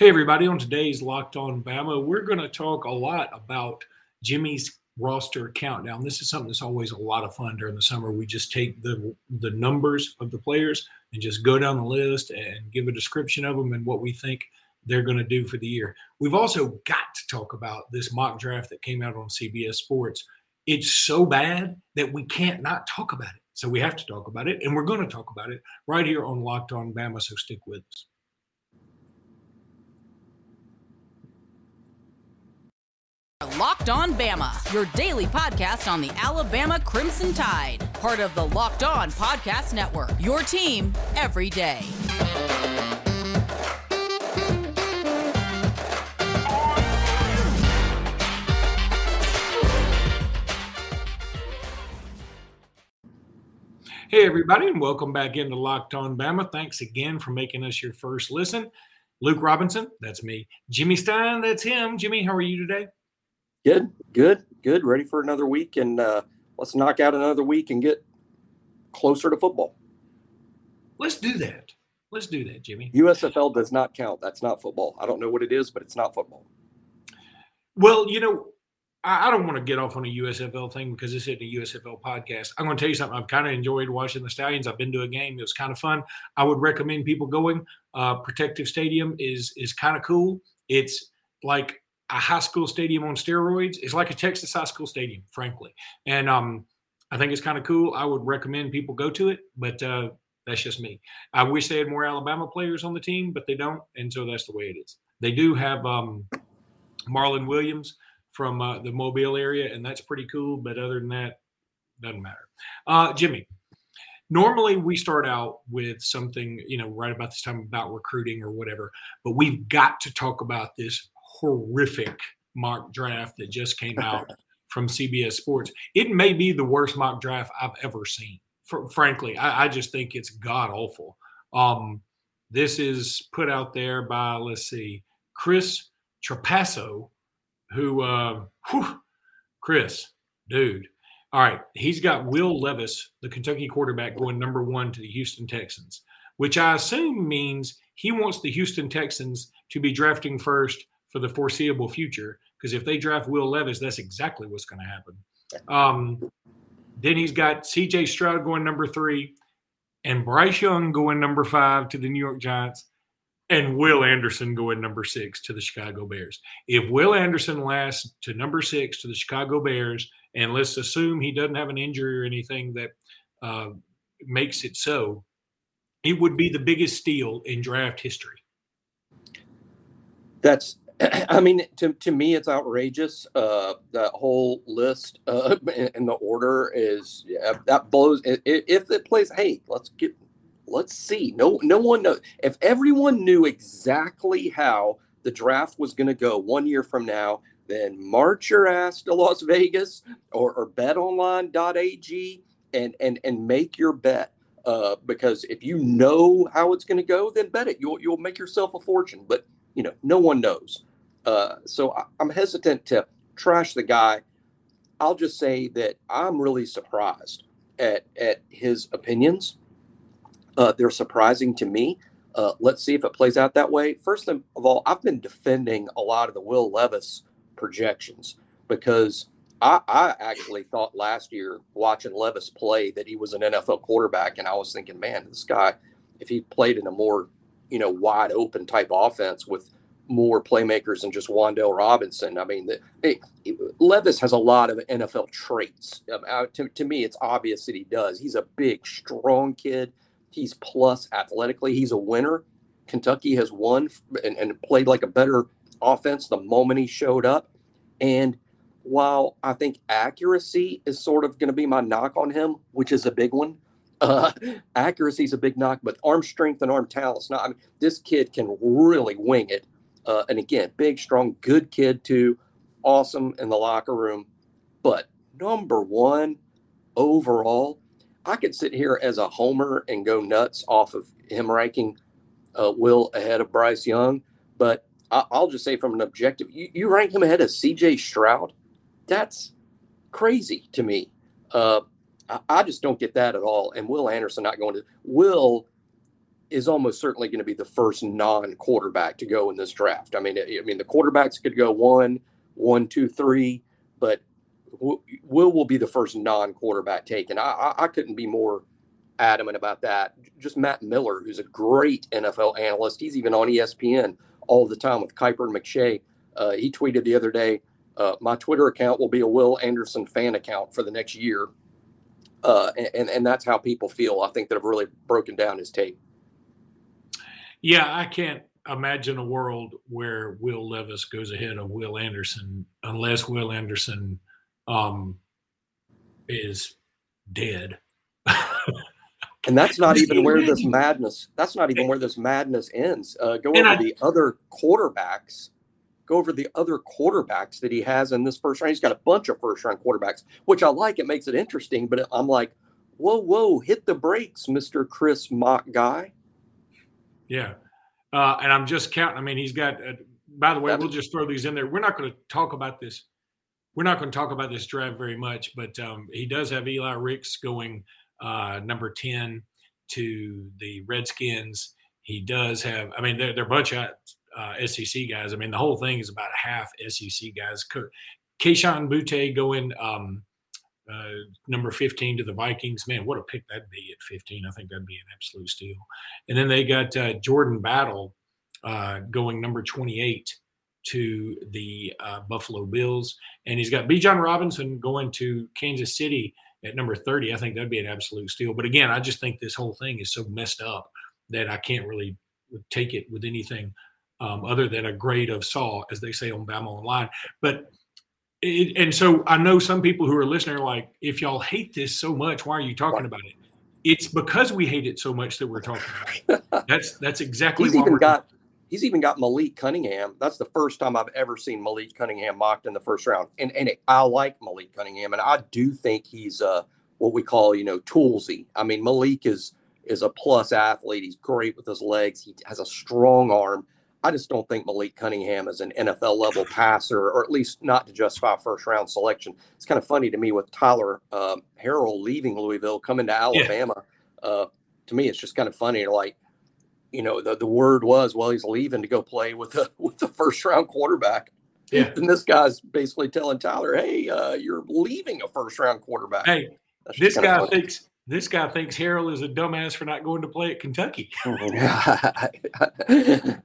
Hey, everybody, on today's Locked On Bama, we're going to talk a lot about Jimmy's roster countdown. This is something that's always a lot of fun during the summer. We just take the the numbers of the players and just go down the list and give a description of them and what we think they're going to do for the year. We've also got to talk about this mock draft that came out on CBS Sports. It's so bad that we can't not talk about it. So we have to talk about it, and we're going to talk about it right here on Locked On Bama. So stick with us. Locked On Bama, your daily podcast on the Alabama Crimson Tide. Part of the Locked On Podcast Network. Your team every day. Hey, everybody, and welcome back into Locked On Bama. Thanks again for making us your first listen. Luke Robinson, that's me. Jimmy Stein, that's him. Jimmy, how are you today? Good, good, good. Ready for another week, and uh, let's knock out another week and get closer to football. Let's do that. Let's do that, Jimmy. USFL does not count. That's not football. I don't know what it is, but it's not football. Well, you know, I, I don't want to get off on a USFL thing because this isn't a USFL podcast. I'm going to tell you something. I've kind of enjoyed watching the Stallions. I've been to a game. It was kind of fun. I would recommend people going. Uh, Protective Stadium is is kind of cool. It's like a high school stadium on steroids. It's like a Texas high school stadium, frankly. And um, I think it's kind of cool. I would recommend people go to it, but uh, that's just me. I wish they had more Alabama players on the team, but they don't, and so that's the way it is. They do have um, Marlon Williams from uh, the Mobile area, and that's pretty cool. But other than that, doesn't matter. Uh, Jimmy, normally we start out with something, you know, right about this time about recruiting or whatever, but we've got to talk about this horrific mock draft that just came out from CBS Sports. It may be the worst mock draft I've ever seen. For, frankly, I, I, just think it's god awful. Um, this is put out there by let's see, Chris Trapasso, who, uh, whew, Chris, dude. All right, he's got Will Levis, the Kentucky quarterback, going number one to the Houston Texans, which I assume means he wants the Houston Texans to be drafting first for the foreseeable future. Because if they draft Will Levis, that's exactly what's going to happen. Um, then he's got C.J. Stroud going number three, and Bryce Young going number five to the New York Giants, and Will Anderson going number six to the Chicago Bears. If Will Anderson lasts to number six to the Chicago Bears, and let's assume he doesn't have an injury or anything that uh, makes it so, it would be the biggest steal in draft history. That's I mean, to, to me, it's outrageous. Uh, that whole list uh, in the order is yeah, that blows. If it plays, hey, let's get, let's see. No, no one knows. If everyone knew exactly how the draft was going to go one year from now, then march your ass to Las Vegas or, or betonline.ag and and and make your bet. Uh, because if you know how it's going to go, then bet it. You'll you'll make yourself a fortune. But you know, no one knows. Uh, so I, I'm hesitant to trash the guy. I'll just say that I'm really surprised at at his opinions. Uh, they're surprising to me. Uh, let's see if it plays out that way. First of all, I've been defending a lot of the Will Levis projections because I, I, actually thought last year watching Levis play that he was an NFL quarterback, and I was thinking, man, this guy, if he played in a more you know wide open type offense with more playmakers than just Wan'Dale Robinson. I mean, the, hey, Levis has a lot of NFL traits. Um, uh, to, to me, it's obvious that he does. He's a big, strong kid. He's plus athletically. He's a winner. Kentucky has won and, and played like a better offense the moment he showed up. And while I think accuracy is sort of going to be my knock on him, which is a big one, uh, accuracy is a big knock, but arm strength and arm talent's not. I mean, this kid can really wing it uh, and again, big, strong, good kid too, awesome in the locker room. But number one overall, I could sit here as a homer and go nuts off of him ranking uh, Will ahead of Bryce Young. But I- will just say from an objective, you, you rank him ahead of CJ Stroud. That's crazy to me. Uh, I, I just don't get that at all. And Will Anderson not going to Will is almost certainly going to be the first non-quarterback to go in this draft. I mean, I mean the quarterbacks could go one, one, two, three, but Will will be the first non-quarterback taken. I, I, couldn't be more adamant about that. Just Matt Miller, who's a great NFL analyst, he's even on ESPN all the time with Kiper and McShay. Uh, he tweeted the other day, uh, "My Twitter account will be a Will Anderson fan account for the next year," uh, and and that's how people feel. I think that have really broken down his tape. Yeah, I can't imagine a world where Will Levis goes ahead of Will Anderson unless Will Anderson um, is dead. and that's not even where this madness. That's not even where this madness ends. Uh, go over I, the other quarterbacks. Go over the other quarterbacks that he has in this first round. He's got a bunch of first round quarterbacks, which I like. It makes it interesting. But I'm like, whoa, whoa, hit the brakes, Mister Chris Mock guy. Yeah, uh, and I'm just counting. I mean, he's got. Uh, by the way, we'll just throw these in there. We're not going to talk about this. We're not going to talk about this draft very much, but um, he does have Eli Ricks going uh, number ten to the Redskins. He does have. I mean, they're, they're a bunch of uh, SEC guys. I mean, the whole thing is about half SEC guys. Kayshon Boutte going um, uh, number 15 to the Vikings. Man, what a pick that'd be at 15. I think that'd be an absolute steal. And then they got uh, Jordan Battle uh, going number 28 to the uh, Buffalo Bills. And he's got Bijan Robinson going to Kansas City at number 30. I think that'd be an absolute steal. But again, I just think this whole thing is so messed up that I can't really take it with anything um, other than a grade of saw, as they say on Bama Online. But it, and so I know some people who are listening are like, if y'all hate this so much, why are you talking about it? It's because we hate it so much that we're talking about it. That's that's exactly he's even got he's even got Malik Cunningham. That's the first time I've ever seen Malik Cunningham mocked in the first round. And and it, I like Malik Cunningham, and I do think he's uh what we call you know toolsy. I mean Malik is is a plus athlete. He's great with his legs. He has a strong arm. I just don't think Malik Cunningham is an NFL level passer, or at least not to justify first round selection. It's kind of funny to me with Tyler um, Harrell leaving Louisville, coming to Alabama. Yeah. Uh, to me, it's just kind of funny. Like, you know, the, the word was, well, he's leaving to go play with a with the first round quarterback. Yeah. And this guy's basically telling Tyler, hey, uh, you're leaving a first round quarterback. Hey, this guy thinks this guy thinks Harrell is a dumbass for not going to play at Kentucky.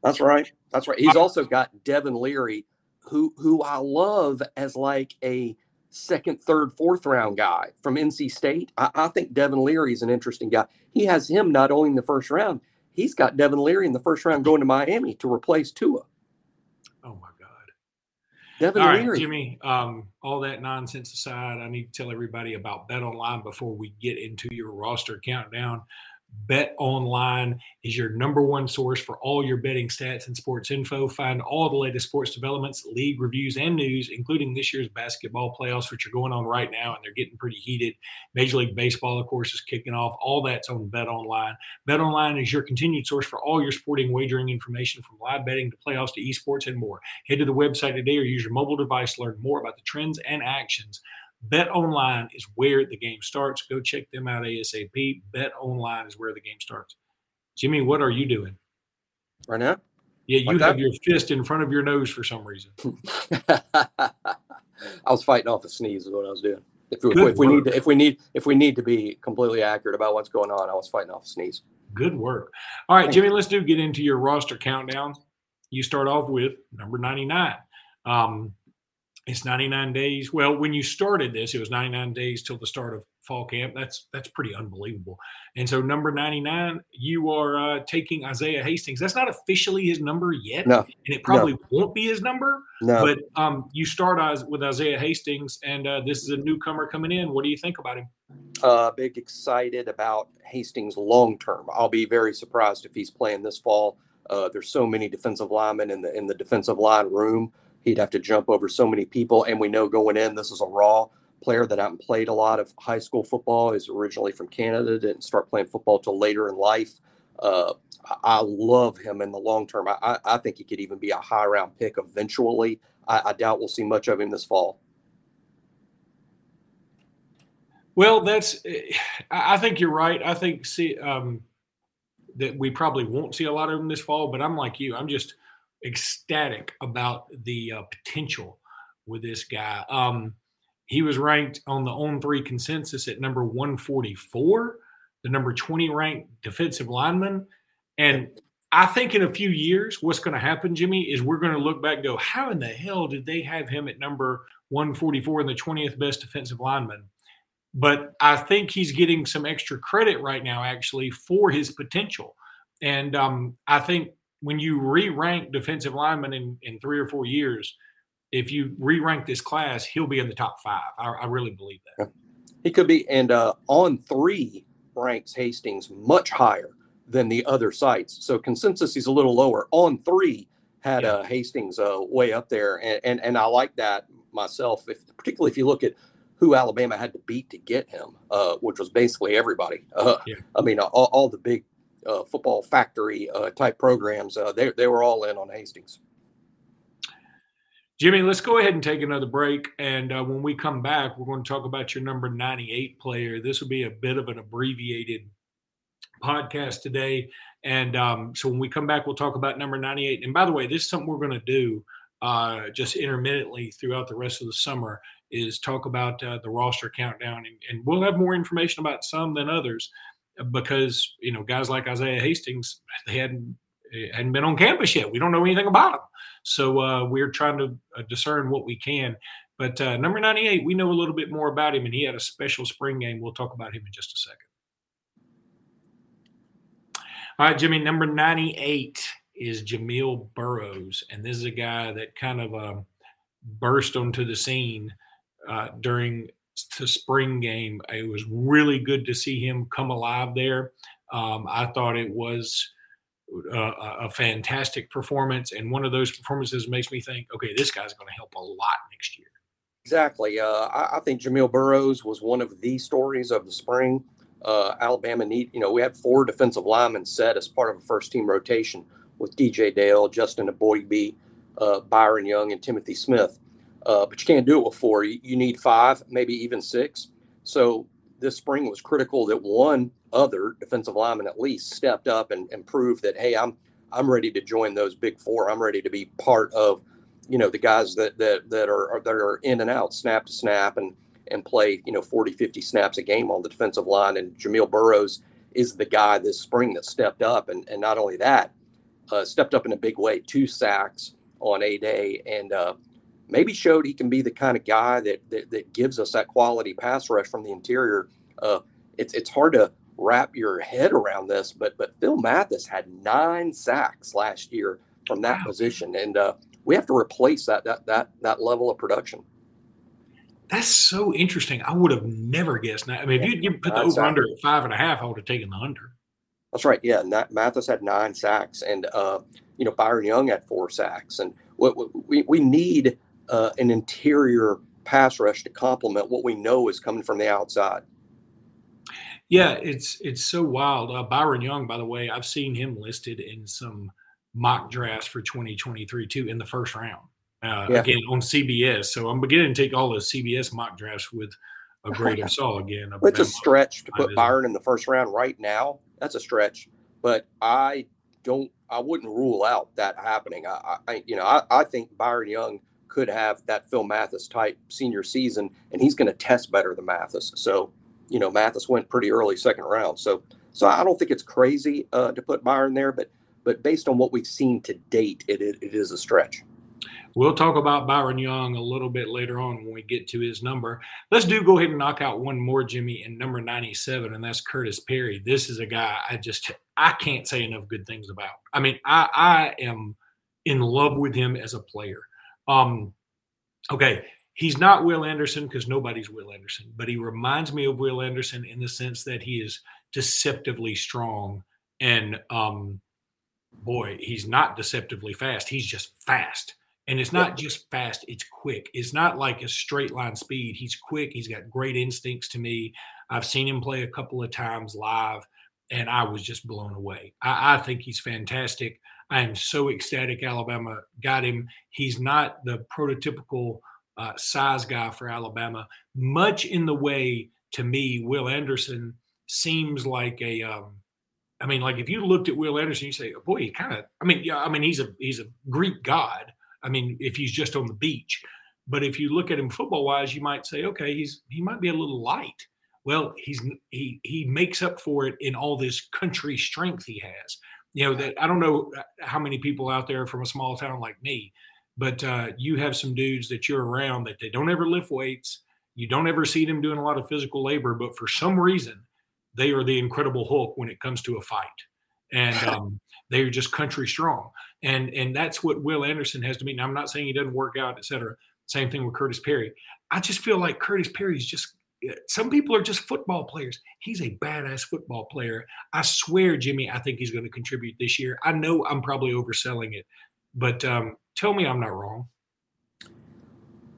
That's right. That's right. He's also got Devin Leary, who who I love as like a second, third, fourth round guy from NC State. I, I think Devin Leary is an interesting guy. He has him not only in the first round, he's got Devin Leary in the first round going to Miami to replace Tua. Devin all right, Jimmy. Um, all that nonsense aside, I need to tell everybody about Bet Online before we get into your roster countdown. Bet Online is your number one source for all your betting stats and sports info. Find all the latest sports developments, league reviews, and news, including this year's basketball playoffs, which are going on right now, and they're getting pretty heated. Major League Baseball, of course, is kicking off. All that's on Bet Online. Bet Online is your continued source for all your sporting wagering information, from live betting to playoffs to esports and more. Head to the website today or use your mobile device to learn more about the trends and actions Bet Online is where the game starts. Go check them out ASAP. Bet Online is where the game starts. Jimmy, what are you doing? Right now? Yeah, you like have that? your fist in front of your nose for some reason. I was fighting off a sneeze is what I was doing. If we, if we need to, if we need if we need to be completely accurate about what's going on, I was fighting off a sneeze. Good work. All right, Jimmy, let's do get into your roster countdown. You start off with number 99. Um, it's 99 days. Well, when you started this, it was 99 days till the start of fall camp. That's that's pretty unbelievable. And so, number 99, you are uh, taking Isaiah Hastings. That's not officially his number yet, no, and it probably no. won't be his number. No. But um, you start with Isaiah Hastings, and uh, this is a newcomer coming in. What do you think about him? Uh, big excited about Hastings long term. I'll be very surprised if he's playing this fall. Uh, there's so many defensive linemen in the in the defensive line room. He'd have to jump over so many people. And we know going in, this is a raw player that hadn't played a lot of high school football. He's originally from Canada, didn't start playing football till later in life. Uh, I love him in the long term. I, I, think he could even be a high round pick eventually. I, I doubt we'll see much of him this fall. Well, that's. I think you're right. I think see, um, that we probably won't see a lot of him this fall. But I'm like you, I'm just ecstatic about the uh, potential with this guy. Um, he was ranked on the On3 consensus at number 144, the number 20 ranked defensive lineman. And I think in a few years, what's going to happen, Jimmy, is we're going to look back and go, how in the hell did they have him at number 144 and the 20th best defensive lineman? But I think he's getting some extra credit right now, actually, for his potential. And um, I think when you re rank defensive linemen in, in three or four years, if you re-rank this class, he'll be in the top five. I, I really believe that. He could be, and uh, On3 ranks Hastings much higher than the other sites. So consensus is a little lower. On3 had yeah. uh, Hastings uh, way up there, and, and and I like that myself. If particularly if you look at who Alabama had to beat to get him, uh, which was basically everybody. Uh, yeah. I mean, all, all the big uh, football factory uh, type programs, uh, they they were all in on Hastings. Jimmy, let's go ahead and take another break. And uh, when we come back, we're going to talk about your number 98 player. This will be a bit of an abbreviated podcast today. And um, so when we come back, we'll talk about number 98. And by the way, this is something we're going to do uh, just intermittently throughout the rest of the summer is talk about uh, the roster countdown. And, and we'll have more information about some than others because, you know, guys like Isaiah Hastings, they hadn't, hadn't been on campus yet. We don't know anything about them. So uh, we're trying to uh, discern what we can. But uh, number 98, we know a little bit more about him, and he had a special spring game. We'll talk about him in just a second. All right, Jimmy, number 98 is Jamil Burroughs, And this is a guy that kind of um, burst onto the scene uh, during the spring game. It was really good to see him come alive there. Um, I thought it was uh, a fantastic performance, and one of those performances makes me think, okay, this guy's going to help a lot next year. Exactly. Uh, I, I, think Jamil Burroughs was one of the stories of the spring. Uh, Alabama need, you know, we had four defensive linemen set as part of a first team rotation with DJ Dale, Justin Eboigbe, uh, Byron Young, and Timothy Smith. Uh, but you can't do it with four. You, you need five, maybe even six. So this spring was critical that one other defensive lineman at least stepped up and, and proved that hey i'm i'm ready to join those big four i'm ready to be part of you know the guys that that that are that are in and out snap to snap and and play you know 40 50 snaps a game on the defensive line and jamil Burroughs is the guy this spring that stepped up and and not only that uh, stepped up in a big way two sacks on a day and uh, maybe showed he can be the kind of guy that, that, that gives us that quality pass rush from the interior. Uh, it's it's hard to wrap your head around this, but but Phil Mathis had nine sacks last year from that wow. position, and uh, we have to replace that that that that level of production. That's so interesting. I would have never guessed. That. I mean, if you, you put the over under at five and a half, I would have taken the under. That's right. Yeah, Mathis had nine sacks, and uh, you know Byron Young had four sacks, and what we we need uh, an interior pass rush to complement what we know is coming from the outside. Yeah, it's it's so wild. Uh, Byron Young, by the way, I've seen him listed in some mock drafts for 2023 too in the first round. Uh, yeah. Again on CBS, so I'm beginning to take all those CBS mock drafts with a grain of salt again. It's a stretch to put Byron in the first round right now. That's a stretch, but I don't. I wouldn't rule out that happening. I, I you know, I, I think Byron Young could have that Phil Mathis type senior season, and he's going to test better than Mathis. So, you know, Mathis went pretty early second round. So, so I don't think it's crazy uh, to put Byron there, but but based on what we've seen to date, it, it, it is a stretch. We'll talk about Byron Young a little bit later on when we get to his number. Let's do go ahead and knock out one more, Jimmy, in number 97, and that's Curtis Perry. This is a guy I just I can't say enough good things about. I mean, I I am in love with him as a player. Um, okay, he's not Will Anderson because nobody's Will Anderson, but he reminds me of Will Anderson in the sense that he is deceptively strong and um, boy, he's not deceptively fast. He's just fast. And it's not just fast, it's quick. It's not like a straight line speed. He's quick. He's got great instincts to me. I've seen him play a couple of times live, and I was just blown away. I, I think he's fantastic. I am so ecstatic Alabama got him. He's not the prototypical uh, size guy for Alabama, much in the way to me, Will Anderson seems like a um, I mean, like if you looked at Will Anderson, you say, oh, boy, he kind of. I mean, yeah, I mean he's a he's a Greek god. I mean, if he's just on the beach, but if you look at him football wise, you might say, okay, he's he might be a little light. Well, he's he he makes up for it in all this country strength he has. You know that I don't know uh, how many people out there from a small town like me, but uh, you have some dudes that you're around that they don't ever lift weights. You don't ever see them doing a lot of physical labor, but for some reason, they are the incredible Hulk when it comes to a fight, and um, they're just country strong. And and that's what Will Anderson has to mean. I'm not saying he doesn't work out, et cetera. Same thing with Curtis Perry. I just feel like Curtis Perry is just. Some people are just football players. He's a badass football player. I swear, Jimmy, I think he's going to contribute this year. I know I'm probably overselling it, but um, tell me I'm not wrong.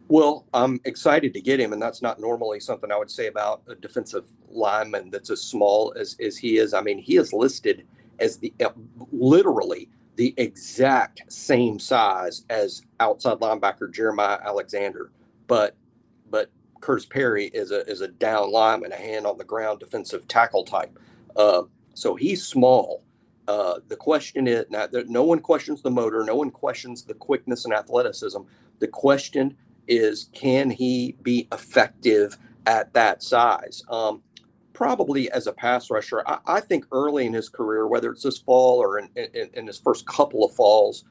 Well, I'm excited to get him, and that's not normally something I would say about a defensive lineman that's as small as, as he is. I mean, he is listed as the uh, literally the exact same size as outside linebacker Jeremiah Alexander, but but Curtis Perry is a is a down lineman, a hand on the ground defensive tackle type. Uh, so he's small. Uh, the question is now, there, no one questions the motor, no one questions the quickness and athleticism. The question is can he be effective at that size? Um, probably as a pass rusher. I, I, think early in his career, whether it's this fall or in, in, in, his first couple of falls,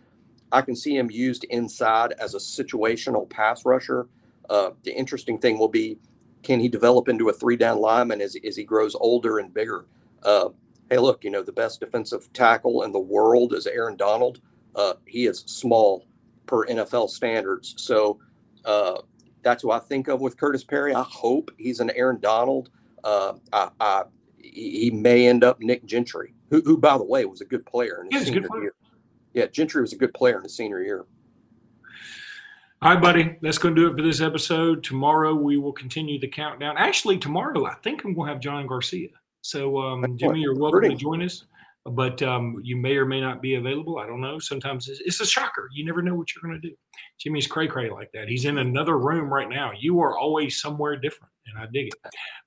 I can see him used inside as a situational pass rusher. Uh, the interesting thing will be can he develop into a three down lineman as, as he grows older and bigger? Uh, hey, look, you know, the best defensive tackle in the world is Aaron Donald. Uh, he is small per NFL standards. So, uh, that's who I think of with Curtis Perry. I hope he's an Aaron Donald. Uh, I, I, he may end up Nick Gentry, who, who by the way, was a good player in his yeah, senior year. Yeah, Gentry was a good player in his senior year. All right, buddy. That's going to do it for this episode. Tomorrow we will continue the countdown. Actually, tomorrow I think I'm going to have John Garcia. So, um, Jimmy, you're welcome to join us but um, you may or may not be available. I don't know. Sometimes it's, it's a shocker. You never know what you're going to do. Jimmy's cray cray like that. He's in another room right now. You are always somewhere different, and I dig it.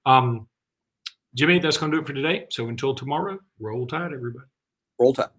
Um, Jimmy, that's going to do it for today. So until tomorrow, roll tide, everybody. Roll tide.